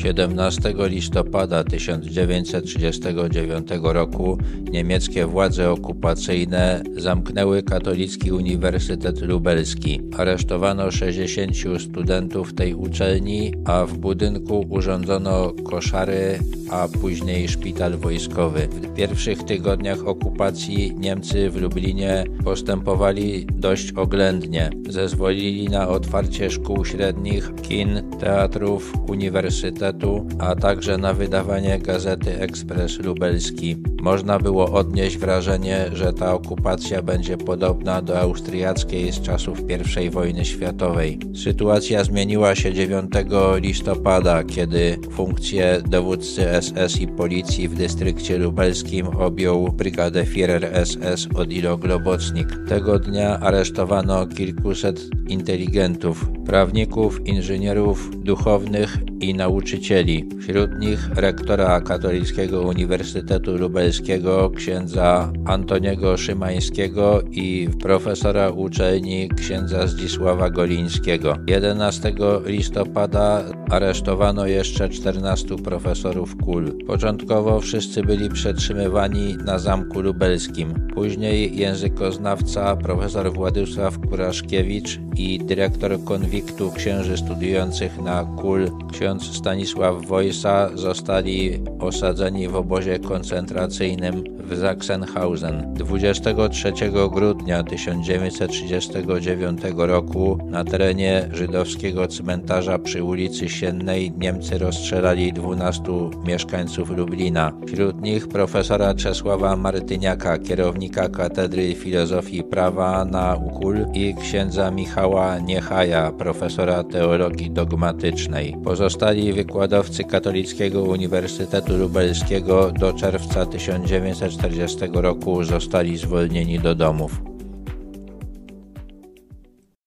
17 listopada 1939 roku niemieckie władze okupacyjne zamknęły Katolicki Uniwersytet Lubelski. Aresztowano 60 studentów tej uczelni, a w budynku urządzono koszary, a później szpital wojskowy. W pierwszych tygodniach okupacji Niemcy w Lublinie postępowali dość oględnie. Zezwolili na otwarcie szkół średnich, kin, teatrów, a także na wydawanie gazety Ekspres Lubelski. Można było odnieść wrażenie, że ta okupacja będzie podobna do austriackiej z czasów I wojny światowej. Sytuacja zmieniła się 9 listopada, kiedy funkcję dowódcy SS i policji w dystrykcie lubelskim objął brygadę Führer SS Odilo Globocnik. Tego dnia aresztowano kilkuset inteligentów, prawników, inżynierów, duchownych i nauczycieli. Wśród nich rektora Katolickiego Uniwersytetu Lubelskiego księdza Antoniego Szymańskiego i profesora uczelni księdza Zdzisława Golińskiego. 11 listopada aresztowano jeszcze 14 profesorów KUL. Początkowo wszyscy byli przetrzymywani na Zamku Lubelskim. Później językoznawca profesor Władysław Kuraszkiewicz i dyrektor konwiktu księży studiujących na KUL ksiądz Stanisław Wojsa zostali osadzeni w obozie koncentracyjnym w Sachsenhausen. 23 grudnia 1939 roku na terenie żydowskiego cmentarza przy ulicy Siennej Niemcy rozstrzelali 12 mieszkańców Lublina. Wśród nich profesora Czesława Martyniaka, kierownika Katedry Filozofii Prawa na UKUL i księdza Michała Niechaja, profesora teologii dogmatycznej. Pozostali wykładowcy Katolickiego Uniwersytetu Lubelskiego do czerwca 1940 roku zostali zwolnieni do domów.